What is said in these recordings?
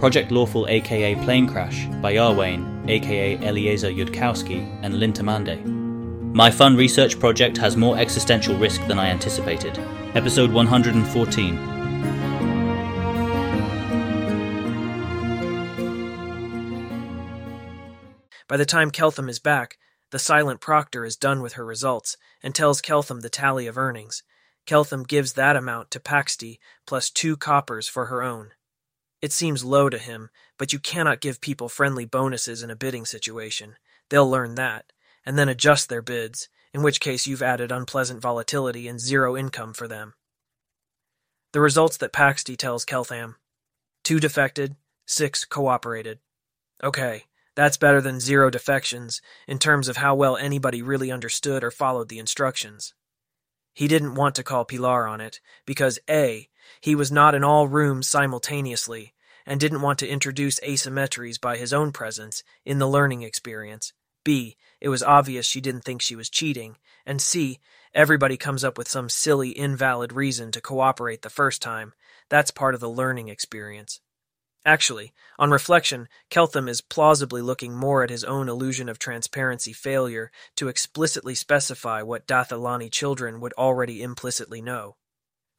Project Lawful aka Planecrash by Iarwain aka Eliezer Yudkowsky and Lintamande. My fun research project has more existential risk than I anticipated. Episode 114. By the time Keltham is back, the silent proctor is done with her results and tells Keltham the tally of earnings. Keltham gives that amount to Paxty plus two coppers for her own. It seems low to him, but you cannot give people friendly bonuses in a bidding situation. They'll learn that, and then adjust their bids, in which case you've added unpleasant volatility and zero income for them. The results that Paxty tells Keltham two defected, six cooperated. Okay, that's better than zero defections in terms of how well anybody really understood or followed the instructions. He didn't want to call Pilar on it because A. He was not in all rooms simultaneously and didn't want to introduce asymmetries by his own presence in the learning experience. B. It was obvious she didn't think she was cheating. And C. Everybody comes up with some silly, invalid reason to cooperate the first time. That's part of the learning experience. Actually, on reflection, Keltham is plausibly looking more at his own illusion of transparency failure to explicitly specify what Dath Ilani children would already implicitly know.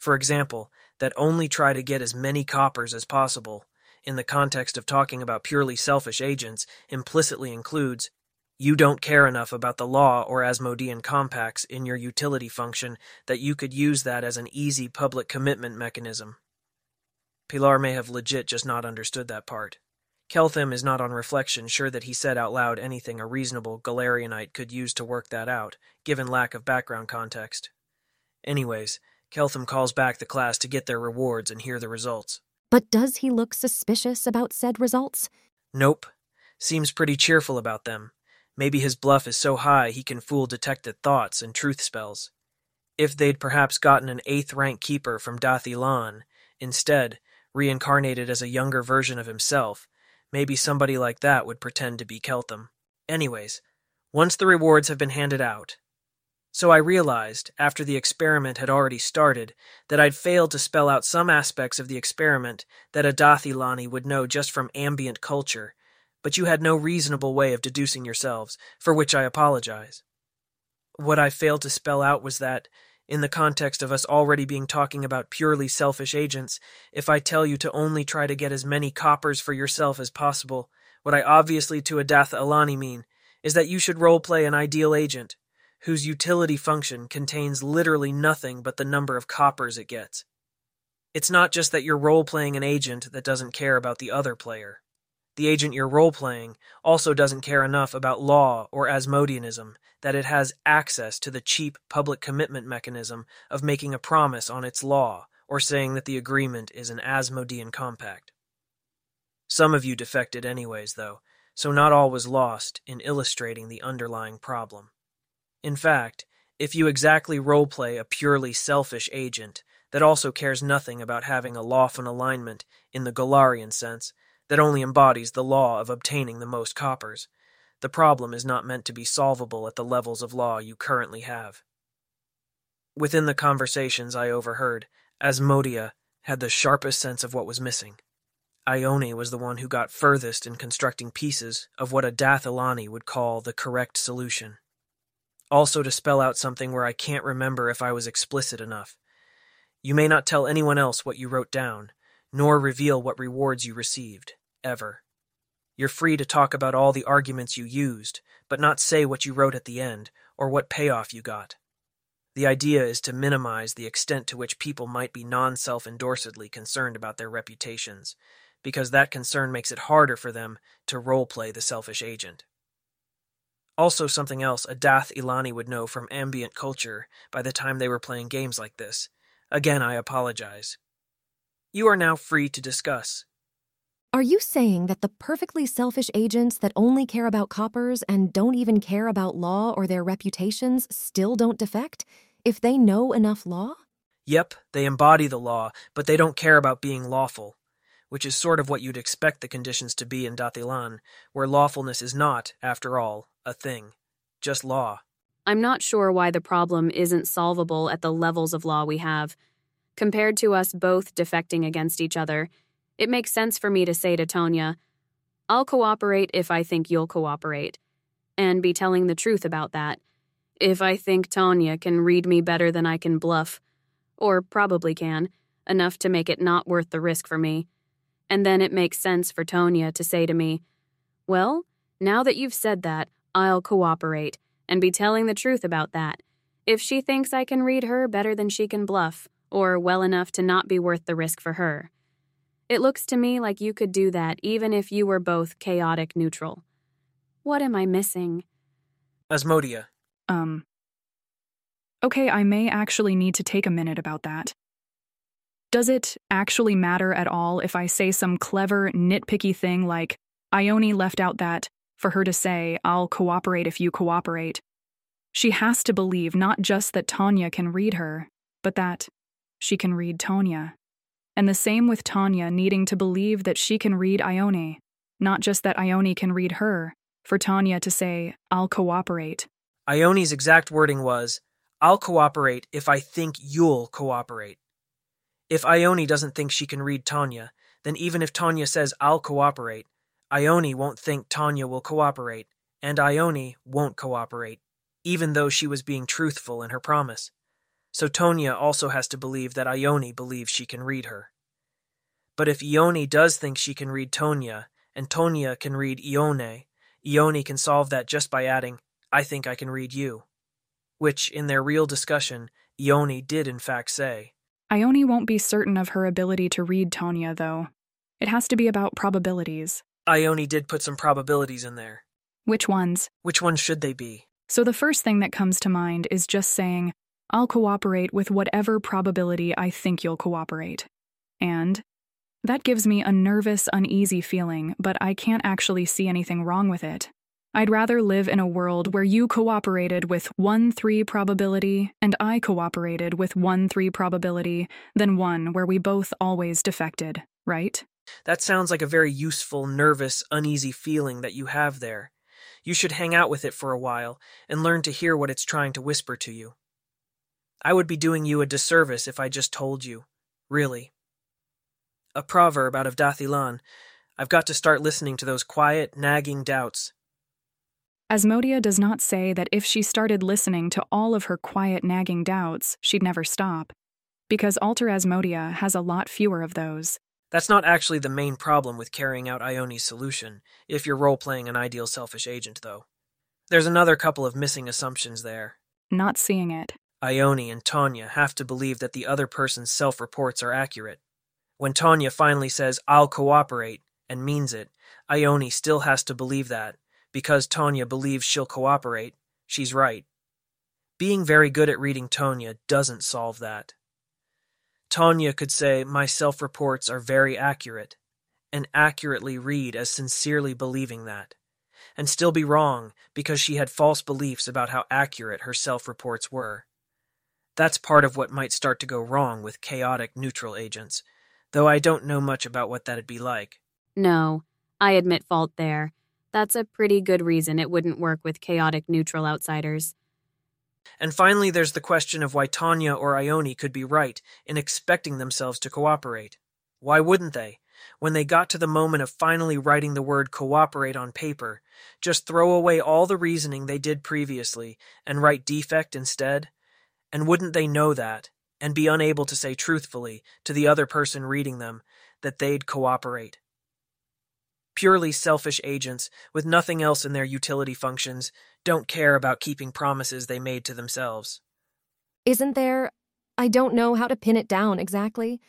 For example, that only try to get as many coppers as possible, in the context of talking about purely selfish agents, implicitly includes you don't care enough about the law or Asmodean compacts in your utility function that you could use that as an easy public commitment mechanism. Pilar may have legit just not understood that part. Keltham is not on reflection sure that he said out loud anything a reasonable Golarionite could use to work that out, given lack of background context. Anyways, Keltham calls back the class to get their rewards and hear the results. But does he look suspicious about said results? Nope. Seems pretty cheerful about them. Maybe his bluff is so high he can fool detected thoughts and truth spells. If they'd perhaps gotten an eighth rank keeper from Dath Ilan, instead, reincarnated as a younger version of himself, maybe somebody like that would pretend to be Keltham. Anyways, once the rewards have been handed out. So I realized, after the experiment had already started, that I'd failed to spell out some aspects of the experiment that a Dath Ilani would know just from ambient culture, but you had no reasonable way of deducing yourselves, for which I apologize. What I failed to spell out was that, in the context of us already being talking about purely selfish agents, if I tell you to only try to get as many coppers for yourself as possible, what I obviously to a Dath Ilani mean is that you should roleplay an ideal agent, whose utility function contains literally nothing but the number of coppers it gets. It's not just that you're role-playing an agent that doesn't care about the other player. The agent you're role-playing also doesn't care enough about law or Asmodeanism that it has access to the cheap public commitment mechanism of making a promise on its law or saying that the agreement is an Asmodean compact. Some of you defected anyways, though, so not all was lost in illustrating the underlying problem. In fact, if you exactly roleplay a purely selfish agent that also cares nothing about having a lawful alignment in the Golarion sense, that only embodies the law of obtaining the most coppers, the problem is not meant to be solvable at the levels of law you currently have. Within the conversations I overheard, Asmodia had the sharpest sense of what was missing. Ione was the one who got furthest in constructing pieces of what a Dath Ilani would call the correct solution. Also, to spell out something where I can't remember if I was explicit enough. You may not tell anyone else what you wrote down, nor reveal what rewards you received, ever. You're free to talk about all the arguments you used, but not say what you wrote at the end or what payoff you got. The idea is to minimize the extent to which people might be non self endorsedly concerned about their reputations, because that concern makes it harder for them to role play the selfish agent. Also, something else a Dath Ilani would know from ambient culture by the time they were playing games like this. Again, I apologize. You are now free to discuss. Are you saying that the perfectly selfish agents that only care about coppers and don't even care about law or their reputations still don't defect if they know enough law? Yep, they embody the law, but they don't care about being lawful, which is sort of what you'd expect the conditions to be in Dath Ilan, where lawfulness is not, after all, a thing, just law. I'm not sure why the problem isn't solvable at the levels of law we have. Compared to us both defecting against each other, It makes sense for me to say to Tonya, I'll cooperate if I think you'll cooperate, and be telling the truth about that. If I think Tonya can read me better than I can bluff, or probably can, enough to make it not worth the risk for me. And then it makes sense for Tonya to say to me, Well, now that you've said that, I'll cooperate, and be telling the truth about that. If she thinks I can read her better than she can bluff, or well enough to not be worth the risk for her. It looks to me like you could do that even if you were both chaotic neutral. What am I missing? Asmodia. Um. Okay, I may actually need to take a minute about that. Does it actually matter at all if I say some clever, nitpicky thing like, Ione left out that, for her to say, I'll cooperate if you cooperate? She has to believe not just that Tanya can read her, but that she can read Tonya. And the same with Tanya needing to believe that she can read Ione, not just that Ione can read her, for Tanya to say, I'll cooperate. Ione's exact wording was, I'll cooperate if I think you'll cooperate. If Ione doesn't think she can read Tonya, then even if Tonya says, I'll cooperate, Ione won't think Tonya will cooperate, and Ione won't cooperate, even though she was being truthful in her promise. So Tonya also has to believe that Ione believes she can read her. But if Ione does think she can read Tonya, and Tonya can read Ione, Ione can solve that just by adding, I think I can read you. Which, in their real discussion, Ione did in fact say. Ione won't be certain of her ability to read Tonya, though. It has to be about probabilities. Ione did put some probabilities in there. Which ones? Which ones should they be? So the first thing that comes to mind is just saying, I'll cooperate with whatever probability I think you'll cooperate. And that gives me a nervous, uneasy feeling, but I can't actually see anything wrong with it. I'd rather live in a world where you cooperated with 1 3 probability and I cooperated with 1 3 probability than one where we both always defected, right? That sounds like a very useful, nervous, uneasy feeling that you have there. You should hang out with it for a while and learn to hear what it's trying to whisper to you. I would be doing you a disservice if I just told you. Really. A proverb out of Dath Ilan. I've got to start listening to those quiet, nagging doubts. Asmodia does not say that if she started listening to all of her quiet, nagging doubts, she'd never stop, because Alter Asmodia has a lot fewer of those. That's not actually the main problem with carrying out Ione's solution, if you're role playing an ideal selfish agent, though. There's another couple of missing assumptions there. Not seeing it. Ione and Tonya have to believe that the other person's self reports are accurate. When Tonya finally says, I'll cooperate, and means it, Ione still has to believe that. Because Tonya believes she'll cooperate, she's right. Being very good at reading Tonya doesn't solve that. Tonya could say, My self reports are very accurate, and accurately read as sincerely believing that, and still be wrong because she had false beliefs about how accurate her self reports were. That's part of what might start to go wrong with chaotic neutral agents, though I don't know much about what that'd be like. No, I admit fault there. That's a pretty good reason it wouldn't work with chaotic neutral outsiders. And finally, there's the question of why Tanya or Ione could be right in expecting themselves to cooperate. Why wouldn't they? When they got to the moment of finally writing the word cooperate on paper, just throw away all the reasoning they did previously and write defect instead? And wouldn't they know that, and be unable to say truthfully to the other person reading them that they'd cooperate? Purely selfish agents, with nothing else in their utility functions, don't care about keeping promises they made to themselves. Isn't there? I don't know how to pin it down exactly.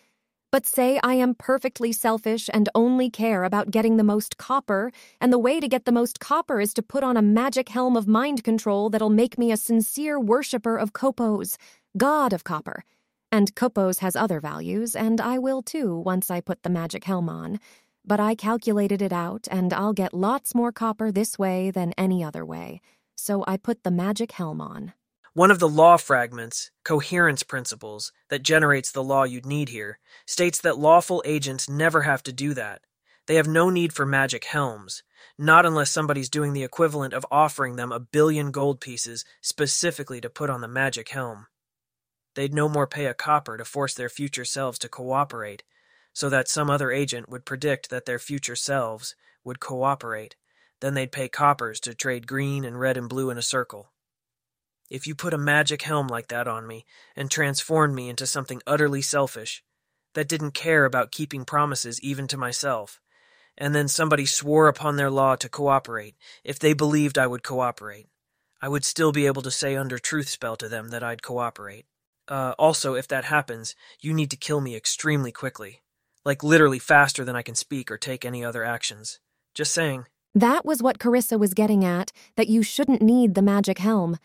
But say I am perfectly selfish and only care about getting the most copper, and the way to get the most copper is to put on a magic helm of mind control that'll make me a sincere worshipper of Kopos, god of copper. And Kopos has other values, and I will too once I put the magic helm on. But I calculated it out, and I'll get lots more copper this way than any other way so I put the magic helm on. One of the law fragments, coherence principles, that generates the law you'd need here, states that lawful agents never have to do that. They have no need for magic helms, not unless somebody's doing the equivalent of offering them a billion gold pieces specifically to put on the magic helm. They'd no more pay a copper to force their future selves to cooperate, so that some other agent would predict that their future selves would cooperate. Then they'd pay coppers to trade green and red and blue in a circle. If you put a magic helm like that on me and transformed me into something utterly selfish, that didn't care about keeping promises even to myself, and then somebody swore upon their law to cooperate if they believed I would cooperate, I would still be able to say under truth spell to them that I'd cooperate. Uh, also, if that happens, you need to kill me extremely quickly. Like literally faster than I can speak or take any other actions. Just saying. That was what Carissa was getting at, that you shouldn't need the magic helm.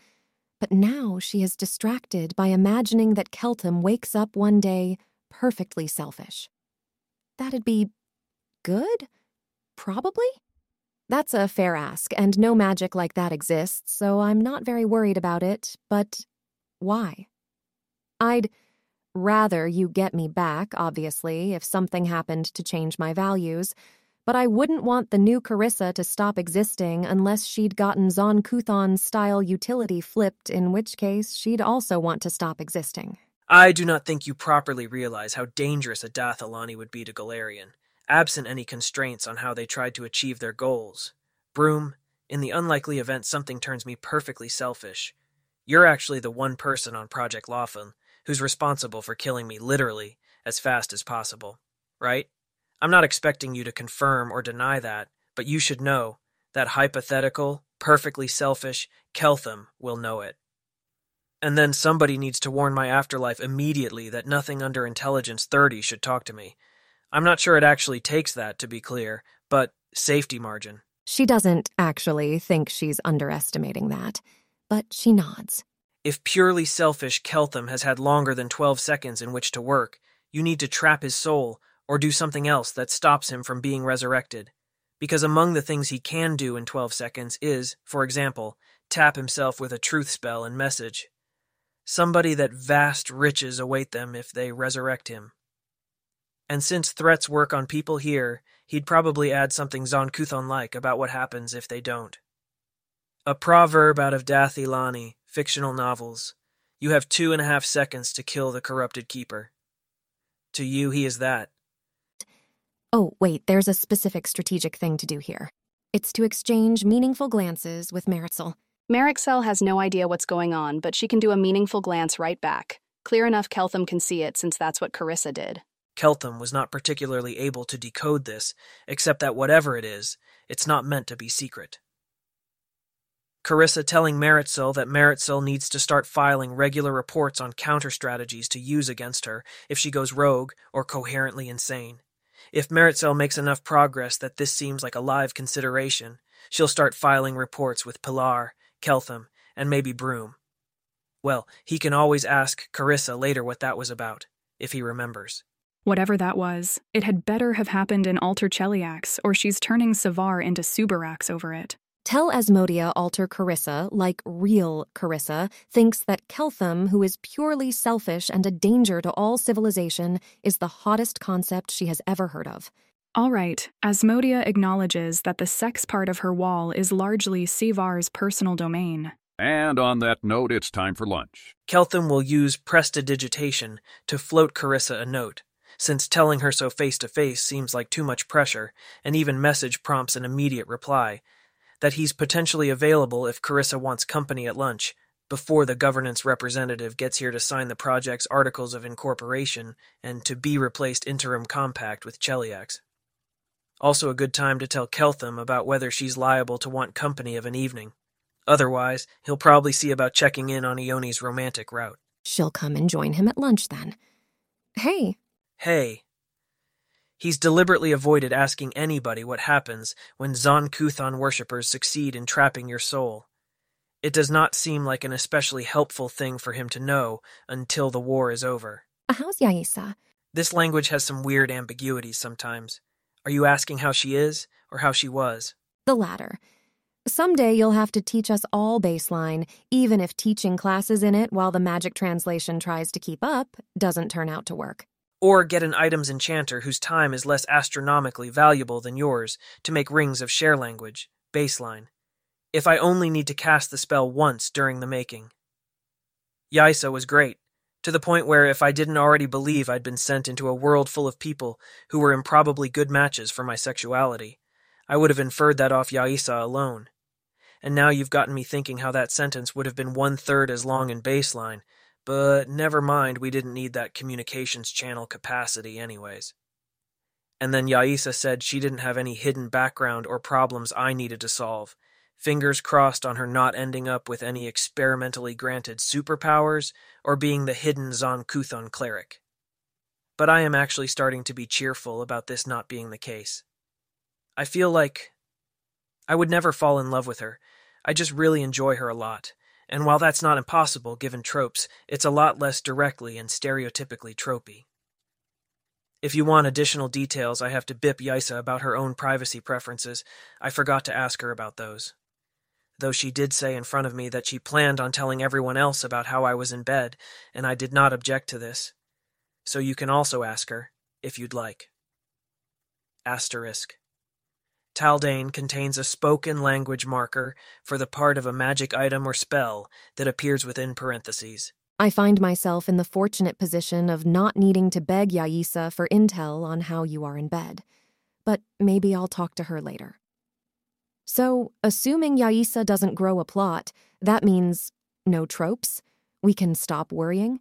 But now she is distracted by imagining that Keltham wakes up one day perfectly selfish. That'd be good? Probably? That's a fair ask, and no magic like that exists, so I'm not very worried about it, but why? I'd rather you get me back, obviously, if something happened to change my values, but I wouldn't want the new Carissa to stop existing unless she'd gotten Zon Kuthon's style utility flipped, in which case she'd also want to stop existing. I do not think you properly realize how dangerous a Dath Ilani would be to Golarion, absent any constraints on how they tried to achieve their goals. Broom, in the unlikely event something turns me perfectly selfish, you're actually the one person on Project Lawful who's responsible for killing me literally as fast as possible, right? I'm not expecting you to confirm or deny that, but you should know that hypothetical, perfectly selfish Keltham will know it. And then somebody needs to warn my afterlife immediately that nothing under intelligence 30 should talk to me. I'm not sure it actually takes that, to be clear, but safety margin. She doesn't actually think she's underestimating that, but she nods. If purely selfish Keltham has had longer than 12 seconds in which to work, you need to trap his soul or do something else that stops him from being resurrected. Because among the things he can do in 12 seconds is, for example, tap himself with a truth spell and message. Somebody that vast riches await them if they resurrect him. And since threats work on people here, he'd probably add something Zon Kuthon like about what happens if they don't. A proverb out of Dath Ilani, fictional novels. You have two and a half seconds to kill the corrupted keeper. To you, he is that. Oh, wait, there's a specific strategic thing to do here. It's to exchange meaningful glances with Meritxell. Marixel has no idea what's going on, but she can do a meaningful glance right back. Clear enough Keltham can see it since that's what Carissa did. Keltham was not particularly able to decode this, except that whatever it is, it's not meant to be secret. Carissa telling Meritxell that Meritxell needs to start filing regular reports on counter strategies to use against her if she goes rogue or coherently insane. If Meritxell makes enough progress that this seems like a live consideration, she'll start filing reports with Pilar, Keltham, and maybe Broom. Well, he can always ask Carissa later what that was about, if he remembers. Whatever that was, it had better have happened in Alter Cheliax, or she's turning Savar into Subarax over it. Tell Asmodia Alter Carissa, like real Carissa, thinks that Keltham, who is purely selfish and a danger to all civilization, is the hottest concept she has ever heard of. All right, Asmodia acknowledges that the sex part of her wall is largely Sivar's personal domain. And on that note, it's time for lunch. Keltham will use prestidigitation to float Carissa a note, since telling her so face to face seems like too much pressure, and even message prompts an immediate reply that he's potentially available if Carissa wants company at lunch, before the governance representative gets here to sign the project's articles of incorporation and to be replaced interim compact with Cheliax. Also a good time to tell Keltham about whether she's liable to want company of an evening. Otherwise, he'll probably see about checking in on Ione's romantic route. She'll come and join him at lunch then. Hey. Hey, He's deliberately avoided asking anybody what happens when Zon worshippers succeed in trapping your soul. It does not seem like an especially helpful thing for him to know until the war is over. Uh, how's Yaisa? This language has some weird ambiguities sometimes. Are you asking how she is or how she was? The latter. Someday you'll have to teach us all baseline, even if teaching classes in it while the magic translation tries to keep up doesn't turn out to work. Or get an items enchanter whose time is less astronomically valuable than yours to make rings of share language, baseline. If I only need to cast the spell once during the making. Yaisa was great, To the point where if I didn't already believe I'd been sent into a world full of people who were improbably good matches for my sexuality, I would have inferred that off Yaisa alone. And now you've gotten me thinking how that sentence would have been one third as long in baseline, but never mind, we didn't need that communications channel capacity anyways. And then Yaisa said she didn't have any hidden background or problems I needed to solve. Fingers crossed on her not ending up with any experimentally granted superpowers or being the hidden Zon-Kuthon cleric. But I am actually starting to be cheerful about this not being the case. I feel like I would never fall in love with her. I just really enjoy her a lot. And while that's not impossible given tropes, it's a lot less directly and stereotypically tropey. If you want additional details, I have to bip Yaisa about her own privacy preferences. I forgot to ask her about those. Though she did say in front of me that she planned on telling everyone else about how I was in bed, and I did not object to this. So you can also ask her, if you'd like. Asterisk. Taldane contains a spoken language marker for the part of a magic item or spell that appears within parentheses. I find myself in the fortunate position of not needing to beg Yaisa for intel on how you are in bed. But maybe I'll talk to her later. So, assuming Yaisa doesn't grow a plot, that means no tropes. We can stop worrying.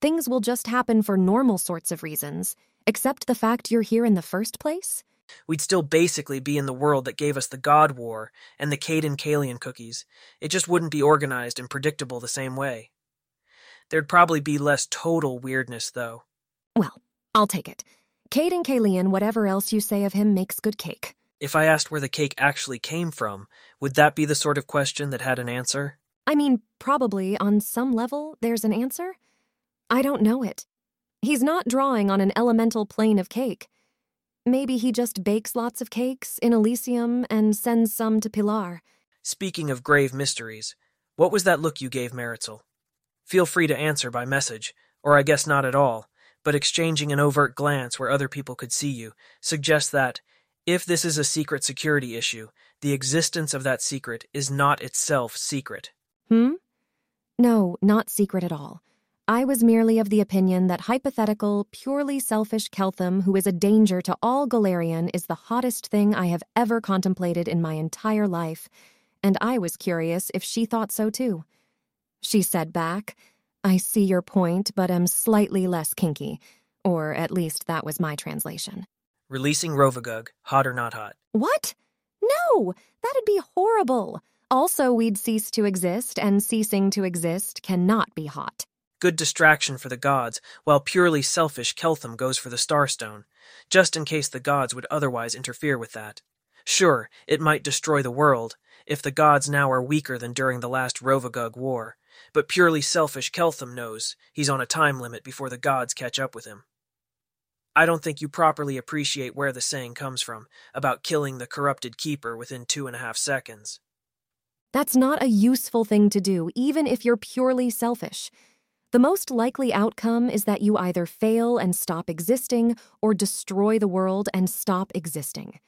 Things will just happen for normal sorts of reasons, except the fact you're here in the first place. We'd still basically be in the world that gave us the God War and the Cayden Cailean cookies. It just wouldn't be organized and predictable the same way. There'd probably be less total weirdness, though. Well, I'll take it. Cayden Cailean, whatever else you say of him, makes good cake. If I asked where the cake actually came from, would that be the sort of question that had an answer? I mean, probably, on some level, there's an answer. I don't know it. He's not drawing on an elemental plane of cake. Maybe he just bakes lots of cakes in Elysium and sends some to Pilar. Speaking of grave mysteries, what was that look you gave Meritxell? Feel free to answer by message, or I guess not at all, but exchanging an overt glance where other people could see you suggests that, if this is a secret security issue, the existence of that secret is not itself secret. Hmm? No, not secret at all. I was merely of the opinion that hypothetical, purely selfish Keltham who is a danger to all Golarion, is the hottest thing I have ever contemplated in my entire life, and I was curious if she thought so too. She said back, I see your point, but am slightly less kinky. Or at least that was my translation. Releasing Rovagug, hot or not hot. What? No! That'd be horrible! Also, we'd cease to exist, and ceasing to exist cannot be hot good distraction for the gods, while purely selfish Keltham goes for the Starstone, just in case the gods would otherwise interfere with that. Sure, it might destroy the world, if the gods now are weaker than during the last Rovagug war, but purely selfish Keltham knows he's on a time limit before the gods catch up with him. I don't think you properly appreciate where the saying comes from about killing the corrupted keeper within two and a half seconds. That's not a useful thing to do, even if you're purely selfish. The most likely outcome is that you either fail and stop existing or destroy the world and stop existing.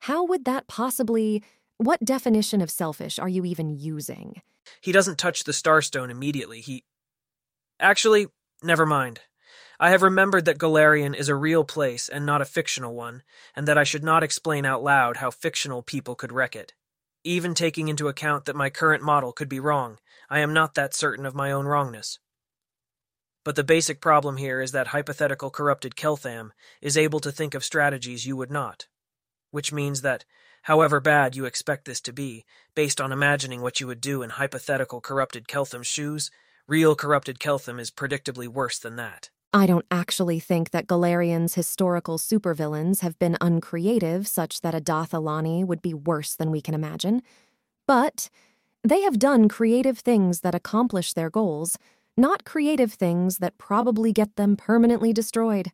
How would that possibly. What definition of selfish are you even using? He doesn't touch the Starstone immediately. He. Actually, never mind. I have remembered that Golarion is a real place and not a fictional one, and that I should not explain out loud how fictional people could wreck it. Even taking into account that my current model could be wrong, I am not that certain of my own wrongness. But the basic problem here is that hypothetical corrupted Keltham is able to think of strategies you would not. Which means that, however bad you expect this to be, based on imagining what you would do in hypothetical corrupted Keltham's shoes, real corrupted Keltham is predictably worse than that. I don't actually think that Golarion's historical supervillains have been uncreative such that a Dath Ilani would be worse than we can imagine. But they have done creative things that accomplish their goals, not creative things that probably get them permanently destroyed.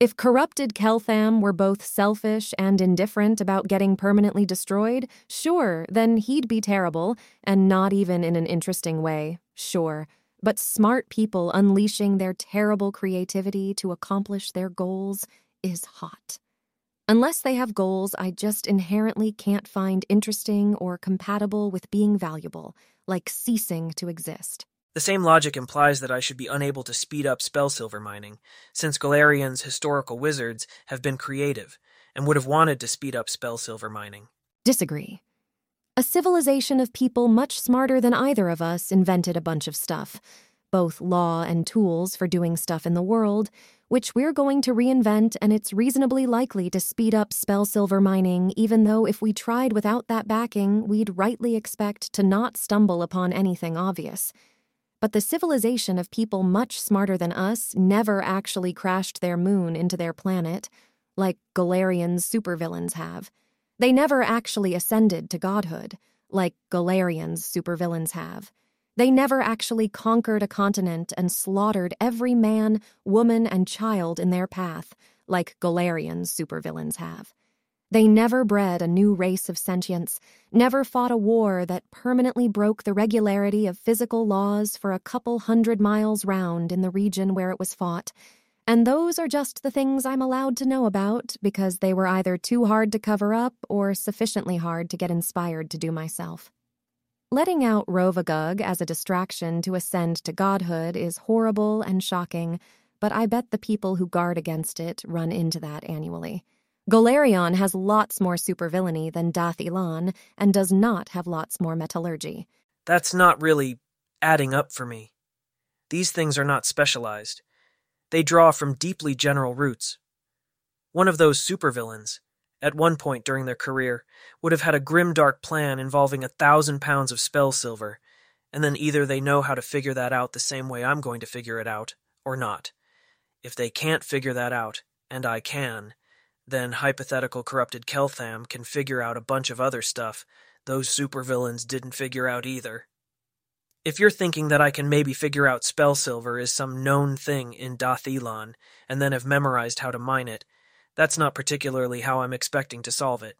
If corrupted Keltham were both selfish and indifferent about getting permanently destroyed, sure, then he'd be terrible, and not even in an interesting way, sure. But smart people unleashing their terrible creativity to accomplish their goals is hot. Unless they have goals I just inherently can't find interesting or compatible with being valuable, like ceasing to exist. The same logic implies that I should be unable to speed up spell silver mining, since Golarion's historical wizards have been creative and would have wanted to speed up spell silver mining. Disagree. A civilization of people much smarter than either of us invented a bunch of stuff, both law and tools for doing stuff in the world, which we're going to reinvent, and it's reasonably likely to speed up spell silver mining, even though if we tried without that backing, we'd rightly expect to not stumble upon anything obvious. But the civilization of people much smarter than us never actually crashed their moon into their planet, like Golarion's supervillains have. They never actually ascended to godhood, like Golarion's supervillains have. They never actually conquered a continent and slaughtered every man, woman, and child in their path, like Golarion's supervillains have. They never bred a new race of sentience, never fought a war that permanently broke the regularity of physical laws for a couple hundred miles round in the region where it was fought, and those are just the things I'm allowed to know about because they were either too hard to cover up or sufficiently hard to get inspired to do myself. Letting out Rovagug as a distraction to ascend to godhood is horrible and shocking, but I bet the people who guard against it run into that annually. Golarion has lots more supervillainy than Dath Ilan and does not have lots more metallurgy. That's not really adding up for me. These things are not specialized. They draw from deeply general roots. One of those supervillains, at one point during their career, would have had a grim dark plan involving a thousand pounds of spell silver, and then either they know how to figure that out the same way I'm going to figure it out, or not. If they can't figure that out, and I can, then hypothetical corrupted Keltham can figure out a bunch of other stuff those supervillains didn't figure out either. If you're thinking that I can maybe figure out spell silver is some known thing in Dath Ilan and then have memorized how to mine it, that's not particularly how I'm expecting to solve it.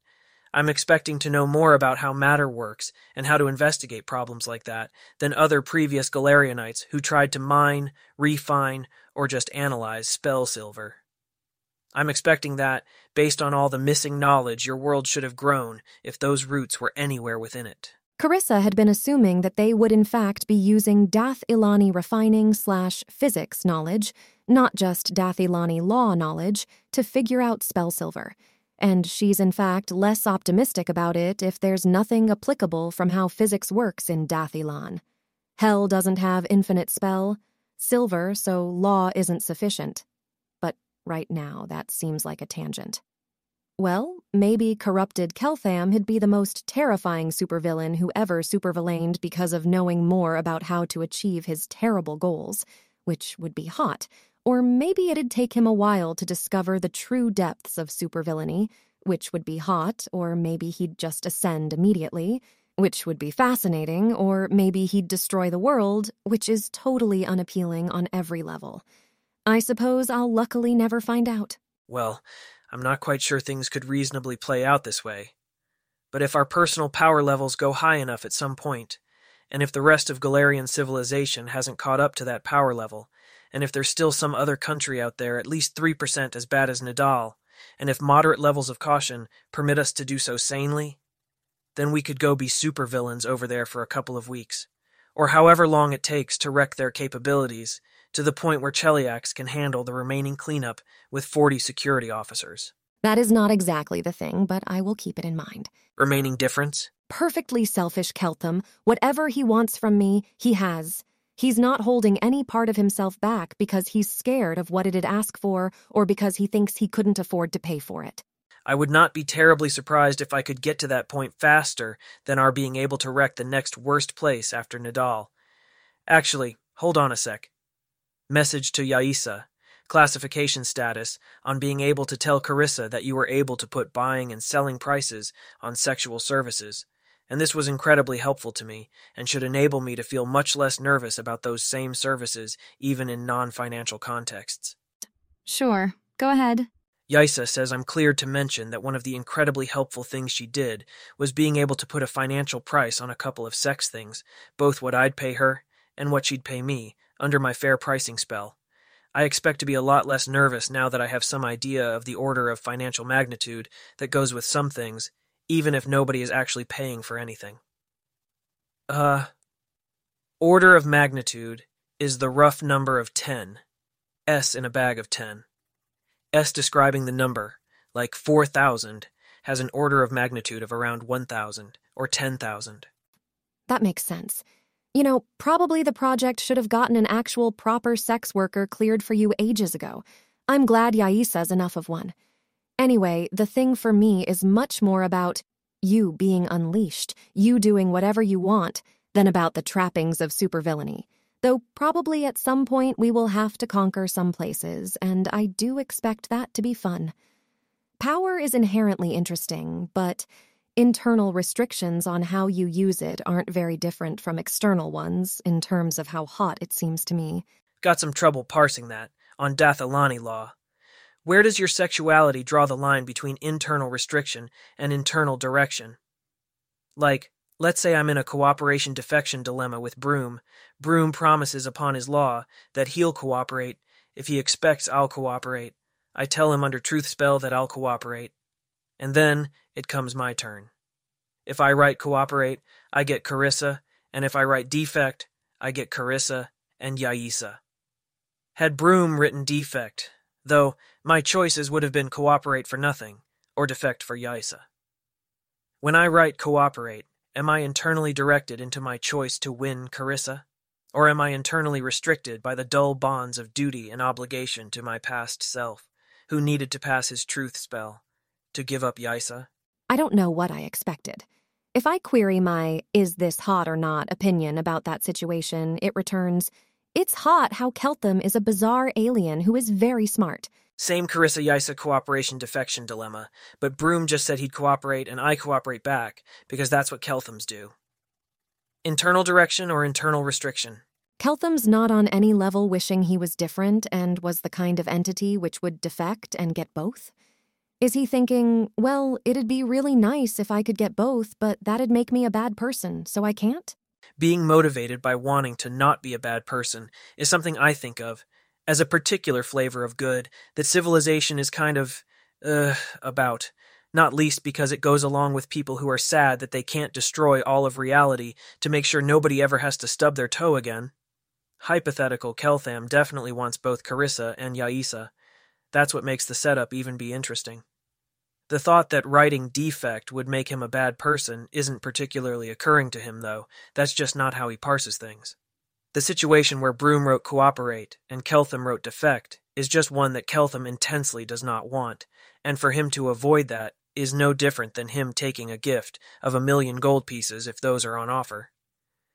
I'm expecting to know more about how matter works and how to investigate problems like that than other previous Golarionites who tried to mine, refine, or just analyze spell silver. I'm expecting that, based on all the missing knowledge, your world should have grown if those roots were anywhere within it. Carissa had been assuming that they would in fact be using Dath Ilani refining slash physics knowledge, not just Dath Ilani law knowledge, to figure out spell silver. And she's in fact less optimistic about it if there's nothing applicable from how physics works in Dath Ilan. Hell doesn't have infinite spell, silver, so law isn't sufficient. Right now, that seems like a tangent. Well, maybe corrupted Keltham would be the most terrifying supervillain who ever supervillained because of knowing more about how to achieve his terrible goals, which would be hot. Or maybe it'd take him a while to discover the true depths of supervillainy, which would be hot, or maybe he'd just ascend immediately, which would be fascinating, or maybe he'd destroy the world, which is totally unappealing on every level. I suppose I'll luckily never find out. Well, I'm not quite sure things could reasonably play out this way. But if our personal power levels go high enough at some point, and if the rest of Golarion civilization hasn't caught up to that power level, and if there's still some other country out there at least 3% as bad as Nidal, and if moderate levels of caution permit us to do so sanely, then we could go be supervillains over there for a couple of weeks, or however long it takes to wreck their capabilities to the point where Cheliax can handle the remaining cleanup with 40 security officers. That is not exactly the thing, but I will keep it in mind. Remaining difference? Perfectly selfish Keltham. Whatever he wants from me, he has. He's not holding any part of himself back because he's scared of what it'd ask for or because he thinks he couldn't afford to pay for it. I would not be terribly surprised if I could get to that point faster than our being able to wreck the next worst place after Nidal. Actually, hold on a sec. Message to Yaisa. Classification status on being able to tell Carissa that you were able to put buying and selling prices on sexual services. And this was incredibly helpful to me and should enable me to feel much less nervous about those same services even in non financial contexts. Sure, go ahead. Yaisa says I'm cleared to mention that one of the incredibly helpful things she did was being able to put a financial price on a couple of sex things, both what I'd pay her and what she'd pay me, under my fair pricing spell. I expect to be a lot less nervous now that I have some idea of the order of financial magnitude that goes with some things, even if nobody is actually paying for anything. Uh, Order of magnitude is the rough number of 10. S in a bag of 10. S describing the number, like 4,000, has an order of magnitude of around 1,000 or 10,000. That makes sense. You know, probably the project should have gotten an actual proper sex worker cleared for you ages ago. I'm glad Yaisa's enough of one. Anyway, the thing for me is much more about you being unleashed, you doing whatever you want, than about the trappings of supervillainy. Though probably at some point we will have to conquer some places, and I do expect that to be fun. Power is inherently interesting, but internal restrictions on how you use it aren't very different from external ones in terms of how hot it seems to me. Got some trouble parsing that on Dath Ilani law. Where does your sexuality draw the line between internal restriction and internal direction? Like, let's say I'm in a cooperation defection dilemma with Broom. Broom promises upon his law that he'll cooperate if he expects I'll cooperate. I tell him under truth spell that I'll cooperate. And then it comes my turn. If I write cooperate, I get Carissa, and if I write defect, I get Carissa and Yaisa. Had Broom written defect, though my choices would have been cooperate for nothing or defect for Yaisa. When I write cooperate, am I internally directed into my choice to win Carissa? Or am I internally restricted by the dull bonds of duty and obligation to my past self, who needed to pass his truth spell, to give up Yaisa? I don't know what I expected. If I query my is this hot or not opinion about that situation, it returns, it's hot how Keltham is a bizarre alien who is very smart. Same Carissa Yaisa cooperation defection dilemma, but Broom just said he'd cooperate and I cooperate back, because that's what Kelthams do. Internal direction or internal restriction? Keltham's not on any level wishing he was different and was the kind of entity which would defect and get both. Is he thinking, well, it'd be really nice if I could get both, but that'd make me a bad person, so I can't? Being motivated by wanting to not be a bad person is something I think of as a particular flavor of good that civilization is kind of, uh, about. Not least because it goes along with people who are sad that they can't destroy all of reality to make sure nobody ever has to stub their toe again. Hypothetical Keltham definitely wants both Carissa and Yaisa. That's what makes the setup even be interesting. The thought that writing defect would make him a bad person isn't particularly occurring to him, though. That's just not how he parses things. The situation where Broom wrote cooperate and Keltham wrote defect is just one that Keltham intensely does not want, and for him to avoid that is no different than him taking a gift of a million gold pieces if those are on offer.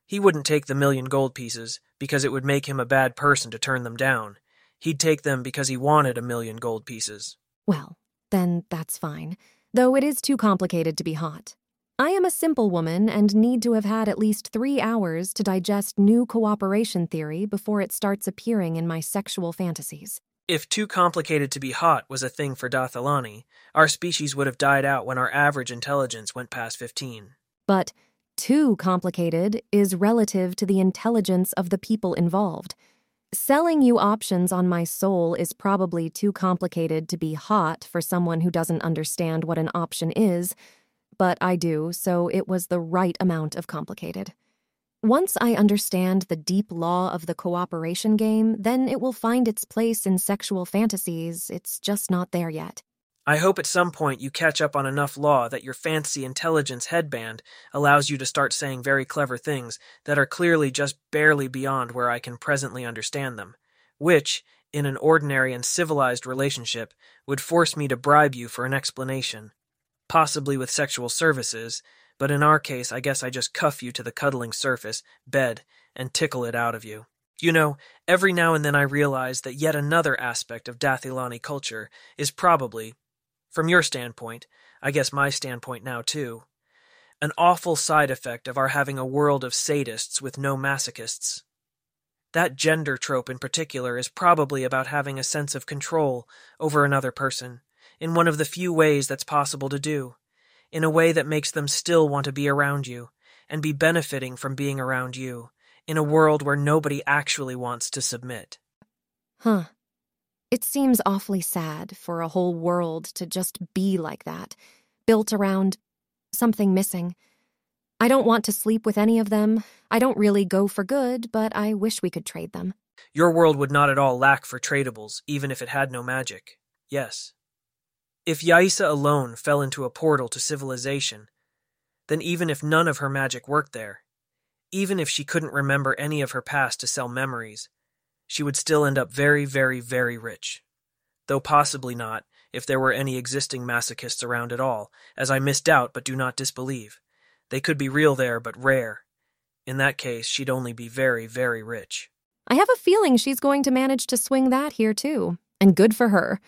He wouldn't take the million gold pieces because it would make him a bad person to turn them down. He'd take them because he wanted a million gold pieces. Well, then that's fine, though it is too complicated to be hot. I am a simple woman and need to have had at least three hours to digest new cooperation theory before it starts appearing in my sexual fantasies. If too complicated to be hot was a thing for Dath Ilani, our species would have died out when our average intelligence went past 15. But too complicated is relative to the intelligence of the people involved. Selling you options on my soul is probably too complicated to be hot for someone who doesn't understand what an option is, but I do, so it was the right amount of complicated. Once I understand the deep law of the cooperation game, then it will find its place in sexual fantasies. It's just not there yet. I hope at some point you catch up on enough law that your fancy intelligence headband allows you to start saying very clever things that are clearly just barely beyond where I can presently understand them, which, in an ordinary and civilized relationship, would force me to bribe you for an explanation. Possibly with sexual services, but in our case, I guess I just cuff you to the cuddling surface, bed, and tickle it out of you. You know, every now and then I realize that yet another aspect of Dath Ilani culture is probably, from your standpoint, I guess my standpoint now too, an awful side effect of our having a world of sadists with no masochists. That gender trope in particular is probably about having a sense of control over another person in one of the few ways that's possible to do, in a way that makes them still want to be around you and be benefiting from being around you, in a world where nobody actually wants to submit. Huh. It seems awfully sad for a whole world to just be like that, built around something missing. I don't want to sleep with any of them. I don't really go for good, but I wish we could trade them. Your world would not at all lack for tradables, even if it had no magic. Yes. If Yaisa alone fell into a portal to civilization, then even if none of her magic worked there, even if she couldn't remember any of her past to sell memories, she would still end up very, very, very rich. Though possibly not if there were any existing masochists around at all, as I misdoubt but do not disbelieve. They could be real there, but rare. In that case, she'd only be very, very rich. I have a feeling she's going to manage to swing that here too, and good for her.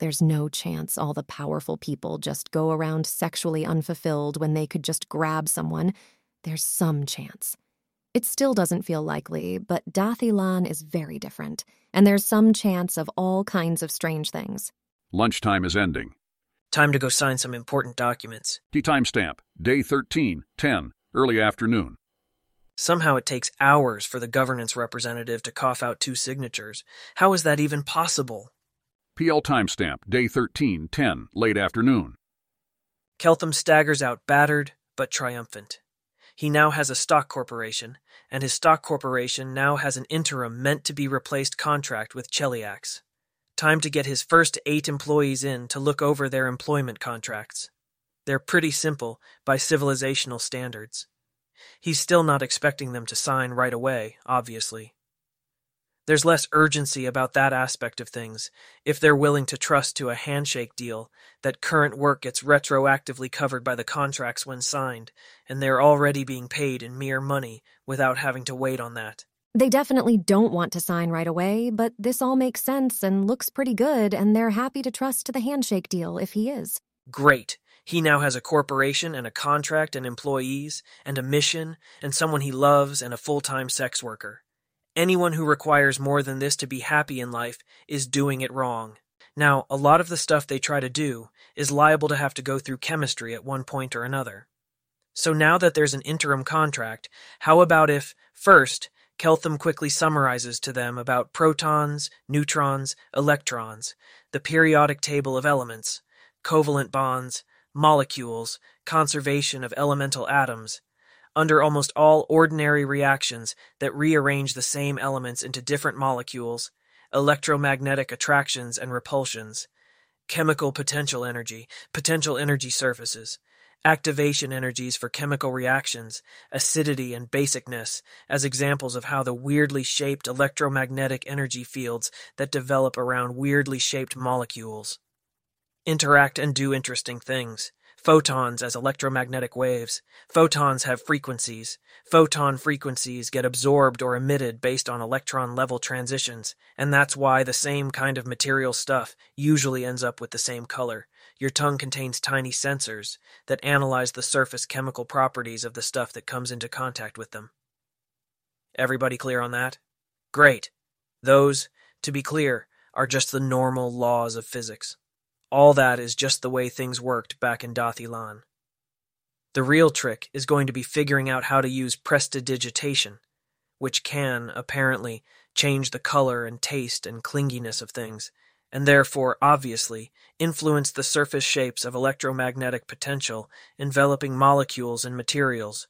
There's no chance all the powerful people just go around sexually unfulfilled when they could just grab someone. There's some chance. It still doesn't feel likely, but Dath Ilan is very different, and there's some chance of all kinds of strange things. Lunchtime is ending. Time to go sign some important documents. Tea time stamp, day 13, 10, early afternoon. Somehow it takes hours for the governance representative to cough out two signatures. How is that even possible? PL timestamp, day 13, 10, late afternoon. Keltham staggers out battered but triumphant. He now has a stock corporation, and his stock corporation now has an interim meant to be replaced contract with Cheliax. Time to get his first eight employees in to look over their employment contracts. They're pretty simple by civilizational standards. He's still not expecting them to sign right away, obviously. There's less urgency about that aspect of things if they're willing to trust to a handshake deal that current work gets retroactively covered by the contracts when signed, and they're already being paid in mere money without having to wait on that. They definitely don't want to sign right away, but this all makes sense and looks pretty good, and they're happy to trust to the handshake deal if he is. Great. He now has a corporation and a contract and employees and a mission and someone he loves and a full time sex worker. Anyone who requires more than this to be happy in life is doing it wrong. Now, a lot of the stuff they try to do is liable to have to go through chemistry at one point or another. So now that there's an interim contract, how about if, first, Keltham quickly summarizes to them about protons, neutrons, electrons, the periodic table of elements, covalent bonds, molecules, conservation of elemental atoms, under almost all ordinary reactions that rearrange the same elements into different molecules, electromagnetic attractions and repulsions, chemical potential energy, potential energy surfaces, activation energies for chemical reactions, acidity and basicness as examples of how the weirdly shaped electromagnetic energy fields that develop around weirdly shaped molecules interact and do interesting things. Photons as electromagnetic waves. Photons have frequencies. Photon frequencies get absorbed or emitted based on electron level transitions, and that's why the same kind of material stuff usually ends up with the same color. Your tongue contains tiny sensors that analyze the surface chemical properties of the stuff that comes into contact with them. Everybody clear on that? Great. Those, to be clear, are just the normal laws of physics. All that is just the way things worked back in Dath Ilan. The real trick is going to be figuring out how to use prestidigitation, which can, apparently, change the color and taste and clinginess of things, and therefore, obviously, influence the surface shapes of electromagnetic potential enveloping molecules and materials,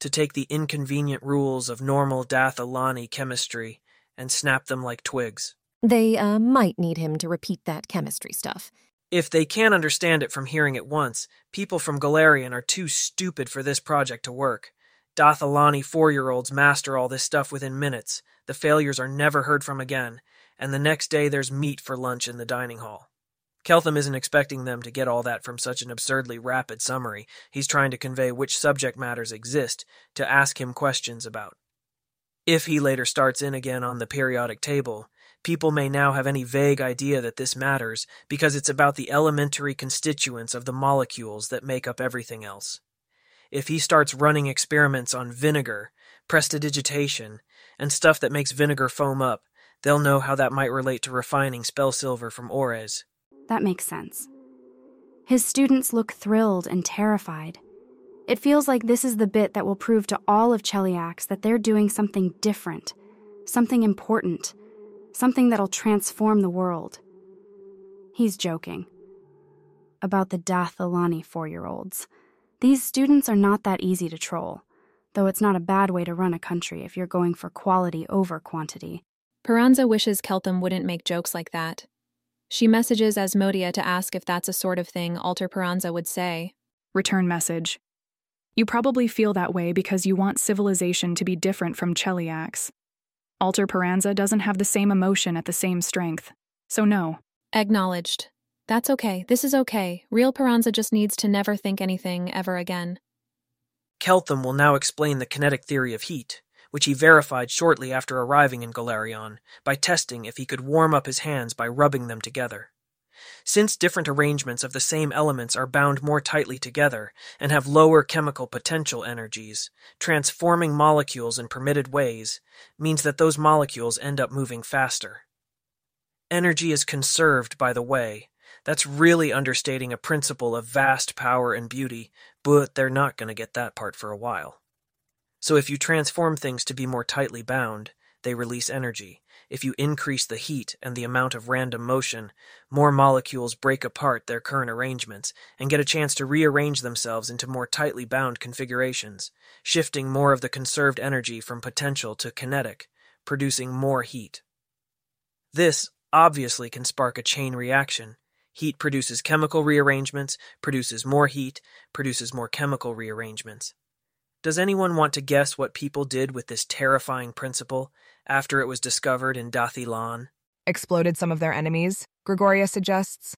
to take the inconvenient rules of normal Dath Ilani chemistry and snap them like twigs. They uh, might need him to repeat that chemistry stuff. If they can't understand it from hearing it once, people from Golarion are too stupid for this project to work. Dath Ilani four year olds master all this stuff within minutes, the failures are never heard from again, and the next day there's meat for lunch in the dining hall. Keltham isn't expecting them to get all that from such an absurdly rapid summary. He's trying to convey which subject matters exist to ask him questions about. If he later starts in again on the periodic table, people may now have any vague idea that this matters because it's about the elementary constituents of the molecules that make up everything else. If he starts running experiments on vinegar, prestidigitation, and stuff that makes vinegar foam up, they'll know how that might relate to refining spell silver from ores. That makes sense. His students look thrilled and terrified. It feels like this is the bit that will prove to all of Cheliax that they're doing something different, something important, something that'll transform the world. He's joking. About the Dath Ilani four year olds. These students are not that easy to troll, though it's not a bad way to run a country if you're going for quality over quantity. Peranza wishes Keltham wouldn't make jokes like that. She messages Asmodia to ask if that's a sort of thing Alter Peranza would say. Return message. You probably feel that way because you want civilization to be different from Cheliax. Alter Peranza doesn't have the same emotion at the same strength, so no. Acknowledged. That's okay. This is okay. Real Peranza just needs to never think anything ever again. Keltham will now explain the kinetic theory of heat, which he verified shortly after arriving in Golarion by testing if he could warm up his hands by rubbing them together. Since different arrangements of the same elements are bound more tightly together and have lower chemical potential energies, transforming molecules in permitted ways means that those molecules end up moving faster. Energy is conserved by the way. That's really understating a principle of vast power and beauty, but they're not going to get that part for a while. So if you transform things to be more tightly bound, they release energy. If you increase the heat and the amount of random motion, more molecules break apart their current arrangements and get a chance to rearrange themselves into more tightly bound configurations, shifting more of the conserved energy from potential to kinetic, producing more heat. This obviously can spark a chain reaction. Heat produces chemical rearrangements, produces more heat, produces more chemical rearrangements. Does anyone want to guess what people did with this terrifying principle after it was discovered in Dath Ilan? Exploded some of their enemies, Gregoria suggests.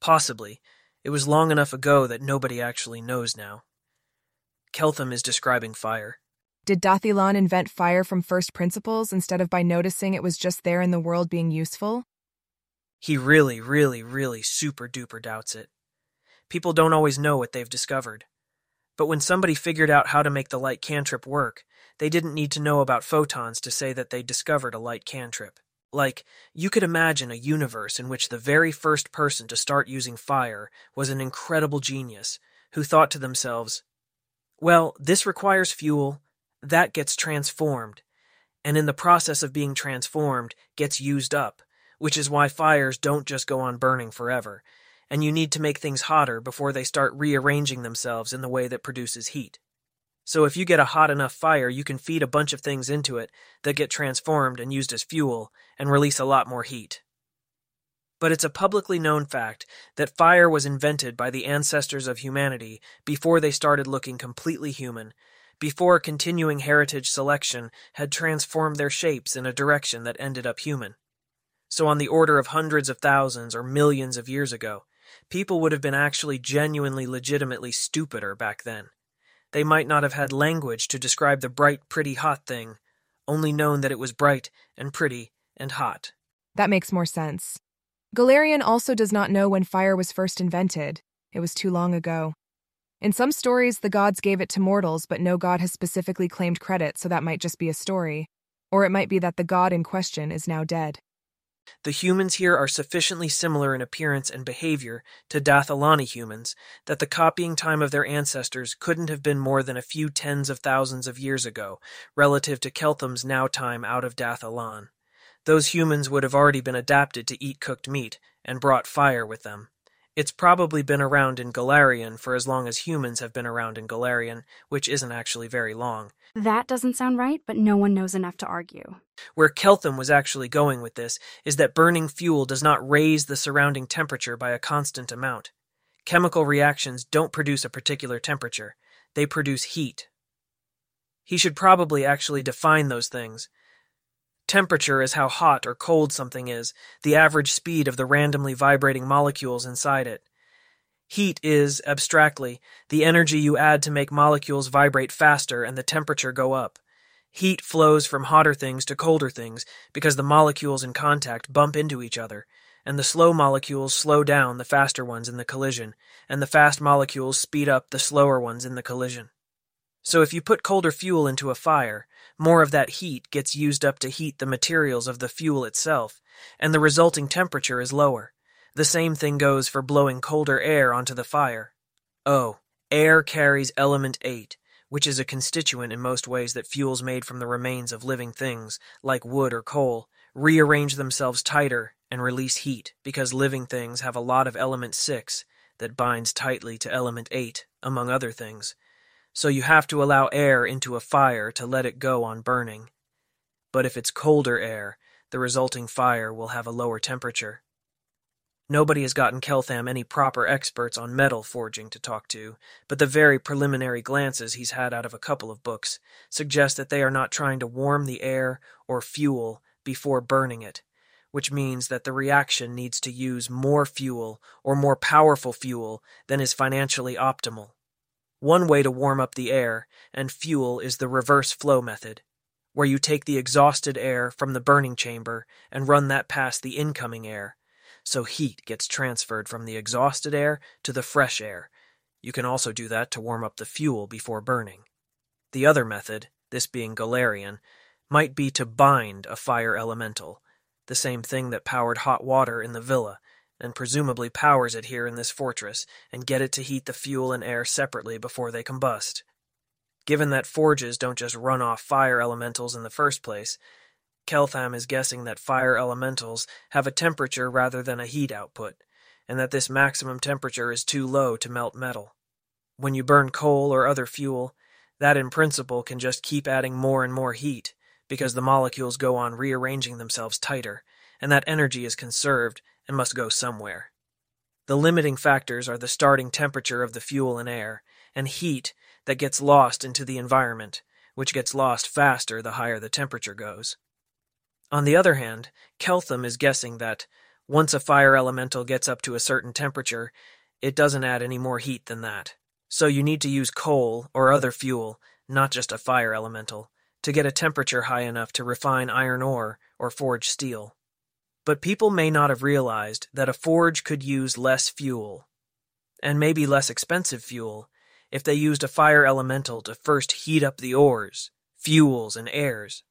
Possibly. It was long enough ago that nobody actually knows now. Keltham is describing fire. Did Dath Ilan invent fire from first principles instead of by noticing it was just there in the world being useful? He really, really, really super duper doubts it. People don't always know what they've discovered. But when somebody figured out how to make the light cantrip work, they didn't need to know about photons to say that they discovered a light cantrip. Like, you could imagine a universe in which the very first person to start using fire was an incredible genius who thought to themselves, well, this requires fuel, that gets transformed, and in the process of being transformed, gets used up, which is why fires don't just go on burning forever, and you need to make things hotter before they start rearranging themselves in the way that produces heat. So if you get a hot enough fire, you can feed a bunch of things into it that get transformed and used as fuel and release a lot more heat. But it's a publicly known fact that fire was invented by the ancestors of humanity before they started looking completely human, before continuing heritage selection had transformed their shapes in a direction that ended up human. So, on the order of hundreds of thousands or millions of years ago, people would have been actually genuinely legitimately stupider back then. They might not have had language to describe the bright, pretty, hot thing, only known that it was bright and pretty and hot. That makes more sense. Golarion also does not know when fire was first invented. It was too long ago. In some stories, the gods gave it to mortals, but no god has specifically claimed credit, so that might just be a story. Or it might be that the god in question is now dead. The humans here are sufficiently similar in appearance and behavior to Dath Ilani humans that the copying time of their ancestors couldn't have been more than a few tens of thousands of years ago, relative to Keltham's now time out of Dath Ilan. Those humans would have already been adapted to eat cooked meat and brought fire with them. It's probably been around in Golarion for as long as humans have been around in Golarion, which isn't actually very long. That doesn't sound right, but no one knows enough to argue. Where Keltham was actually going with this is that burning fuel does not raise the surrounding temperature by a constant amount. Chemical reactions don't produce a particular temperature, they produce heat. He should probably actually define those things. Temperature is how hot or cold something is, the average speed of the randomly vibrating molecules inside it. Heat is, abstractly, the energy you add to make molecules vibrate faster and the temperature go up. Heat flows from hotter things to colder things because the molecules in contact bump into each other, and the slow molecules slow down the faster ones in the collision, and the fast molecules speed up the slower ones in the collision. So if you put colder fuel into a fire, more of that heat gets used up to heat the materials of the fuel itself, and the resulting temperature is lower. The same thing goes for blowing colder air onto the fire. Oh, air carries element 8, which is a constituent in most ways that fuels made from the remains of living things, like wood or coal, rearrange themselves tighter and release heat because living things have a lot of element 6, that binds tightly to element 8, among other things, so you have to allow air into a fire to let it go on burning. But if it's colder air, the resulting fire will have a lower temperature. Nobody has gotten Keltham any proper experts on metal forging to talk to, but the very preliminary glances he's had out of a couple of books suggest that they are not trying to warm the air or fuel before burning it, which means that the reaction needs to use more fuel or more powerful fuel than is financially optimal. One way to warm up the air and fuel is the reverse flow method, where you take the exhausted air from the burning chamber and run that past the incoming air so heat gets transferred from the exhausted air to the fresh air. You can also do that to warm up the fuel before burning. The other method, this being Golarion, might be to bind a fire elemental, the same thing that powered hot water in the villa, and presumably powers it here in this fortress, and get it to heat the fuel and air separately before they combust. Given that forges don't just run off fire elementals in the first place, Keltham is guessing that fire elementals have a temperature rather than a heat output, and that this maximum temperature is too low to melt metal. When you burn coal or other fuel, that in principle can just keep adding more and more heat, because the molecules go on rearranging themselves tighter, and that energy is conserved and must go somewhere. The limiting factors are the starting temperature of the fuel and air, and heat that gets lost into the environment, which gets lost faster the higher the temperature goes. On the other hand, Keltham is guessing that once a fire elemental gets up to a certain temperature, it doesn't add any more heat than that. So you need to use coal or other fuel, not just a fire elemental, to get a temperature high enough to refine iron ore or forge steel. But people may not have realized that a forge could use less fuel, and maybe less expensive fuel, if they used a fire elemental to first heat up the ores, fuels, and airs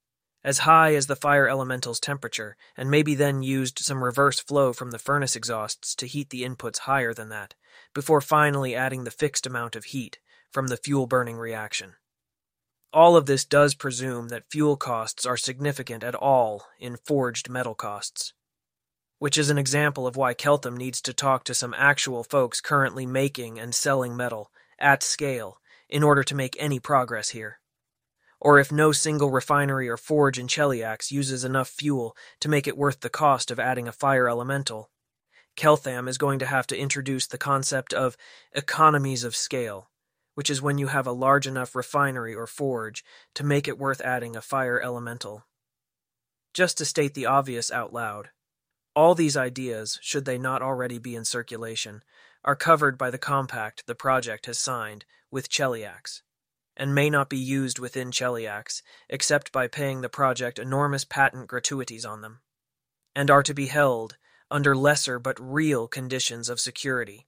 as high as the fire elemental's temperature, and maybe then used some reverse flow from the furnace exhausts to heat the inputs higher than that, before finally adding the fixed amount of heat from the fuel burning reaction. All of this does presume that fuel costs are significant at all in forged metal costs. Which is an example of why Keltham needs to talk to some actual folks currently making and selling metal, at scale, in order to make any progress here or if no single refinery or forge in Cheliax uses enough fuel to make it worth the cost of adding a fire elemental. Keltham is going to have to introduce the concept of economies of scale, which is when you have a large enough refinery or forge to make it worth adding a fire elemental. Just to state the obvious out loud, all these ideas, should they not already be in circulation, are covered by the compact the project has signed with Cheliax and may not be used within Cheliax, except by paying the project enormous patent gratuities on them, and are to be held under lesser but real conditions of security,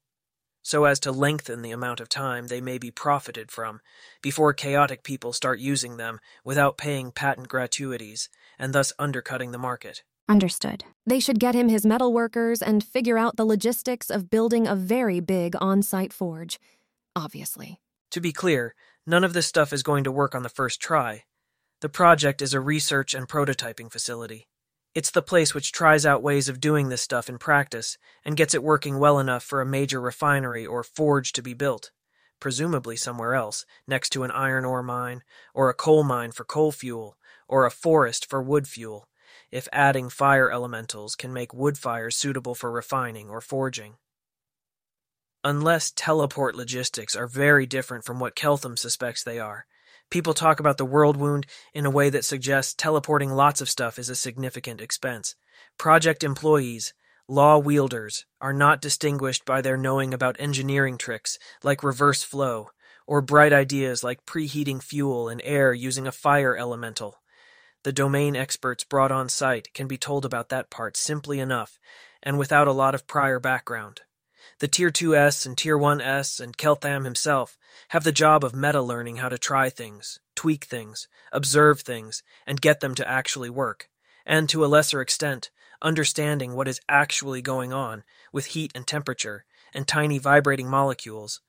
so as to lengthen the amount of time they may be profited from before chaotic people start using them without paying patent gratuities and thus undercutting the market. Understood. They should get him his metal workers and figure out the logistics of building a very big on site forge. Obviously. To be clear, None of this stuff is going to work on the first try. The project is a research and prototyping facility. It's the place which tries out ways of doing this stuff in practice and gets it working well enough for a major refinery or forge to be built, presumably somewhere else, next to an iron ore mine, or a coal mine for coal fuel, or a forest for wood fuel, if adding fire elementals can make wood fires suitable for refining or forging unless teleport logistics are very different from what Keltham suspects they are. People talk about the world wound in a way that suggests teleporting lots of stuff is a significant expense. Project employees, law wielders, are not distinguished by their knowing about engineering tricks like reverse flow, or bright ideas like preheating fuel and air using a fire elemental. The domain experts brought on site can be told about that part simply enough, and without a lot of prior background. The Tier 2S and Tier 1S and Keltham himself have the job of meta learning how to try things, tweak things, observe things, and get them to actually work, and to a lesser extent, understanding what is actually going on with heat and temperature and tiny vibrating molecules,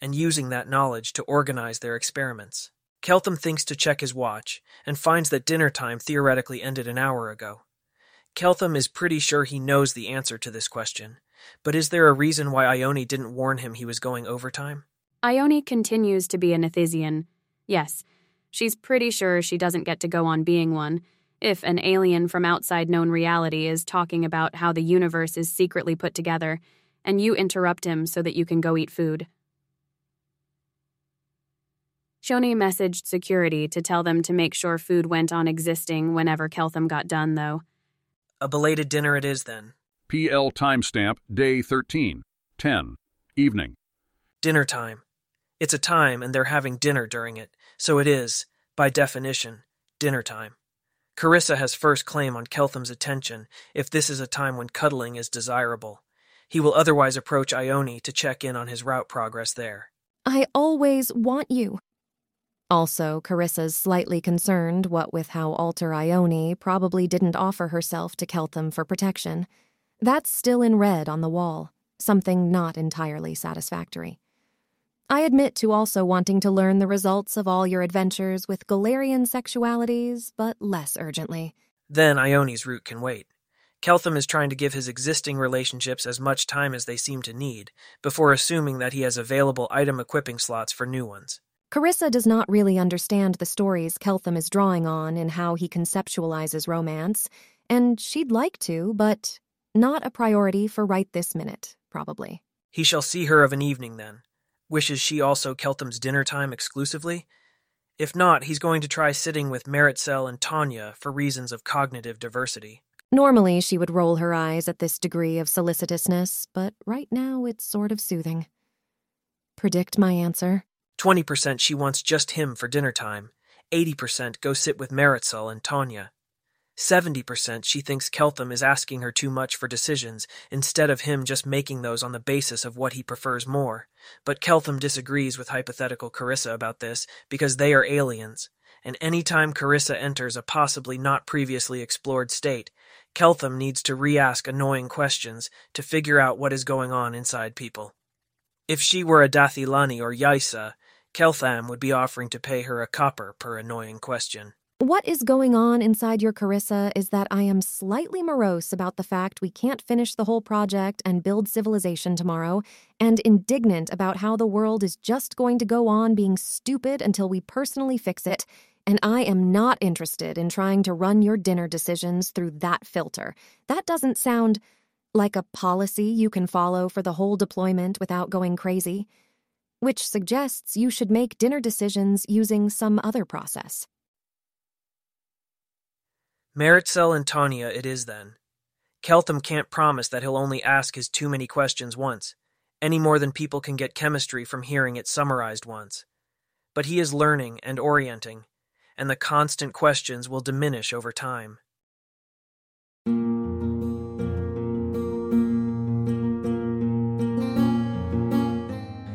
and using that knowledge to organize their experiments. Keltham thinks to check his watch and finds that dinner time theoretically ended an hour ago. Keltham is pretty sure he knows the answer to this question, but is there a reason why Ione didn't warn him he was going overtime? Ione continues to be an Nethysian. Yes, she's pretty sure she doesn't get to go on being one if an alien from outside known reality is talking about how the universe is secretly put together, and you interrupt him so that you can go eat food. Shoni messaged security to tell them to make sure food went on existing whenever Keltham got done, though. A belated dinner it is then. PL timestamp day 13, 10, evening. Dinner time. It's a time, and they're having dinner during it, so it is, by definition, dinner time. Carissa has first claim on Keltham's attention if this is a time when cuddling is desirable. He will otherwise approach Ione to check in on his route progress there. I always want you. Also, Carissa's slightly concerned, what with how Alter Ione probably didn't offer herself to Keltham for protection. That's still in red on the wall, something not entirely satisfactory. I admit to also wanting to learn the results of all your adventures with Golarion sexualities, but less urgently. Then Ione's route can wait. Keltham is trying to give his existing relationships as much time as they seem to need, before assuming that he has available item equipping slots for new ones. Carissa does not really understand the stories Keltham is drawing on in how he conceptualizes romance, and she'd like to, but not a priority for right this minute, probably. He shall see her of an evening, then. Wishes she also Keltham's dinner time exclusively? If not, he's going to try sitting with Meritxell and Tanya for reasons of cognitive diversity. Normally, she would roll her eyes at this degree of solicitousness, but right now it's sort of soothing. Predict my answer. 20% she wants just him for dinner time. 80% go sit with Meritxell and Tanya. 70% she thinks Keltham is asking her too much for decisions instead of him just making those on the basis of what he prefers more. But Keltham disagrees with hypothetical Carissa about this because they are aliens, and any time Carissa enters a possibly not previously explored state, Keltham needs to re ask annoying questions to figure out what is going on inside people. If she were a Dath Ilani or Yaisa, Keltham would be offering to pay her a copper per annoying question. What is going on inside your Carissa is that I am slightly morose about the fact we can't finish the whole project and build civilization tomorrow, and indignant about how the world is just going to go on being stupid until we personally fix it. And I am not interested in trying to run your dinner decisions through that filter. That doesn't sound like a policy you can follow for the whole deployment without going crazy, which suggests you should make dinner decisions using some other process. Meritxell and Tanya it is then. Keltham can't promise that he'll only ask his too many questions once, any more than people can get chemistry from hearing it summarized once. But he is learning and orienting, and the constant questions will diminish over time.